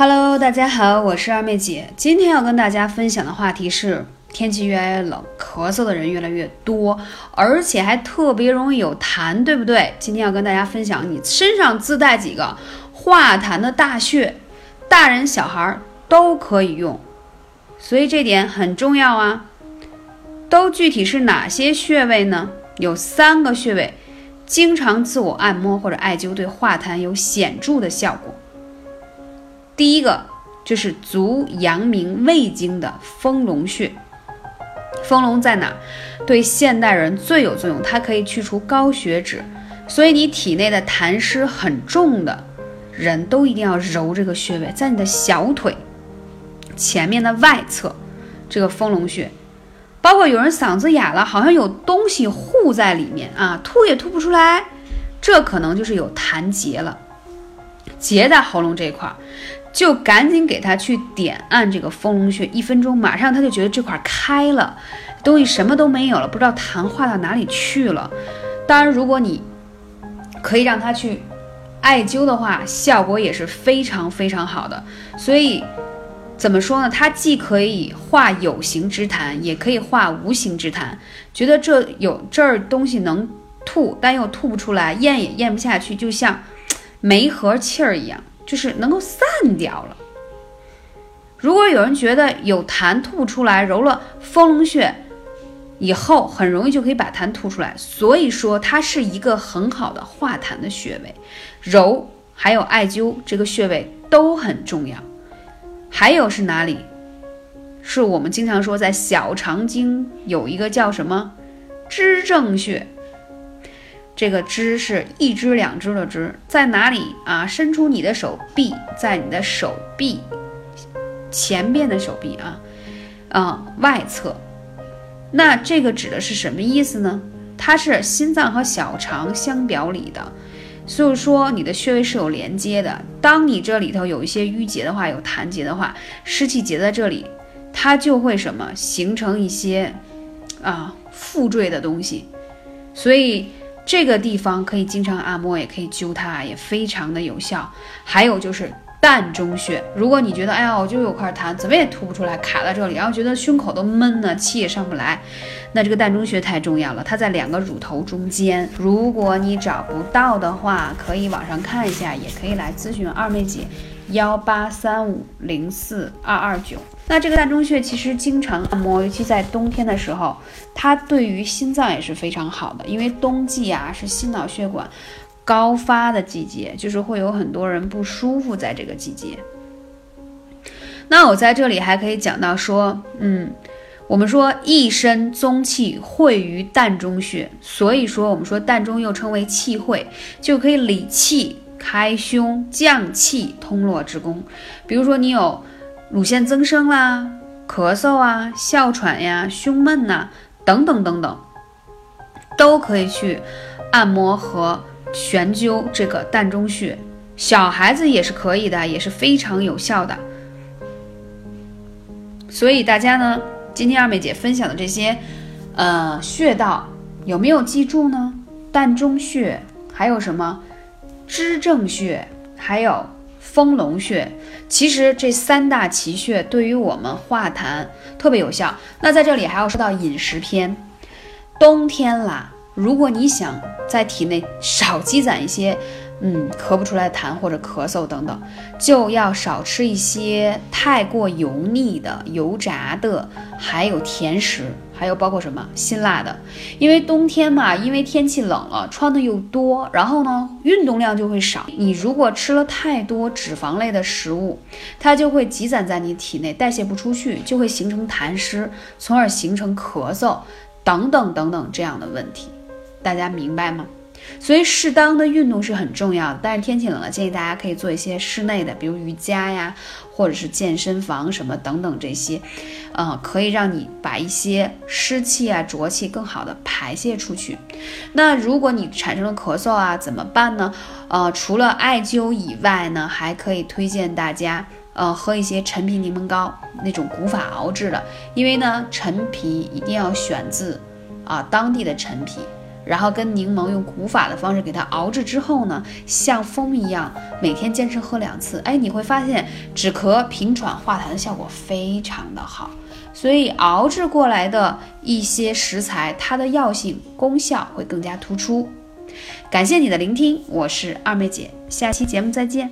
Hello，大家好，我是二妹姐。今天要跟大家分享的话题是：天气越来越冷，咳嗽的人越来越多，而且还特别容易有痰，对不对？今天要跟大家分享，你身上自带几个化痰的大穴，大人小孩都可以用，所以这点很重要啊。都具体是哪些穴位呢？有三个穴位，经常自我按摩或者艾灸，对化痰有显著的效果。第一个就是足阳明胃经的丰隆穴，丰隆在哪？对现代人最有作用，它可以去除高血脂，所以你体内的痰湿很重的人都一定要揉这个穴位，在你的小腿前面的外侧，这个丰隆穴，包括有人嗓子哑了，好像有东西护在里面啊，吐也吐不出来，这可能就是有痰结了，结在喉咙这一块儿。就赶紧给他去点按这个丰隆穴，一分钟马上他就觉得这块开了，东西什么都没有了，不知道痰化到哪里去了。当然，如果你可以让他去艾灸的话，效果也是非常非常好的。所以怎么说呢？它既可以化有形之痰，也可以化无形之痰。觉得这有这儿东西能吐，但又吐不出来，咽也咽不下去，就像没盒气儿一样。就是能够散掉了。如果有人觉得有痰吐不出来，揉了丰隆穴以后，很容易就可以把痰吐出来。所以说，它是一个很好的化痰的穴位。揉还有艾灸这个穴位都很重要。还有是哪里？是我们经常说在小肠经有一个叫什么支正穴。这个支是一支两支的支，在哪里啊？伸出你的手臂，在你的手臂前边的手臂啊，啊外侧。那这个指的是什么意思呢？它是心脏和小肠相表里的，所以说你的穴位是有连接的。当你这里头有一些淤结的话，有痰结的话，湿气结在这里，它就会什么形成一些啊附坠的东西，所以。这个地方可以经常按摩，也可以灸它，也非常的有效。还有就是膻中穴，如果你觉得哎呀，我就有块痰，怎么也吐不出来，卡在这里，然后觉得胸口都闷呢，气也上不来，那这个膻中穴太重要了，它在两个乳头中间。如果你找不到的话，可以网上看一下，也可以来咨询二妹姐。幺八三五零四二二九，那这个膻中穴其实经常按摩，尤其在冬天的时候，它对于心脏也是非常好的，因为冬季啊是心脑血管高发的季节，就是会有很多人不舒服在这个季节。那我在这里还可以讲到说，嗯，我们说一身宗气汇于膻中穴，所以说我们说膻中又称为气汇，就可以理气。开胸降气通络之功，比如说你有乳腺增生啦、咳嗽啊、哮喘呀、胸闷呐等等等等，都可以去按摩和悬灸这个膻中穴。小孩子也是可以的，也是非常有效的。所以大家呢，今天二妹姐分享的这些呃穴道有没有记住呢？膻中穴还有什么？支正穴还有丰隆穴，其实这三大奇穴对于我们化痰特别有效。那在这里还要说到饮食篇，冬天啦，如果你想在体内少积攒一些。嗯，咳不出来痰或者咳嗽等等，就要少吃一些太过油腻的、油炸的，还有甜食，还有包括什么辛辣的。因为冬天嘛，因为天气冷了，穿的又多，然后呢，运动量就会少。你如果吃了太多脂肪类的食物，它就会积攒在你体内，代谢不出去，就会形成痰湿，从而形成咳嗽等等等等这样的问题。大家明白吗？所以适当的运动是很重要的，但是天气冷了，建议大家可以做一些室内的，比如瑜伽呀，或者是健身房什么等等这些，呃，可以让你把一些湿气啊、浊气更好的排泄出去。那如果你产生了咳嗽啊，怎么办呢？呃，除了艾灸以外呢，还可以推荐大家，呃，喝一些陈皮柠檬膏，那种古法熬制的，因为呢，陈皮一定要选自啊当地的陈皮。然后跟柠檬用古法的方式给它熬制之后呢，像蜂蜜一样，每天坚持喝两次，哎，你会发现止咳、平喘、化痰的效果非常的好。所以熬制过来的一些食材，它的药性功效会更加突出。感谢你的聆听，我是二妹姐，下期节目再见。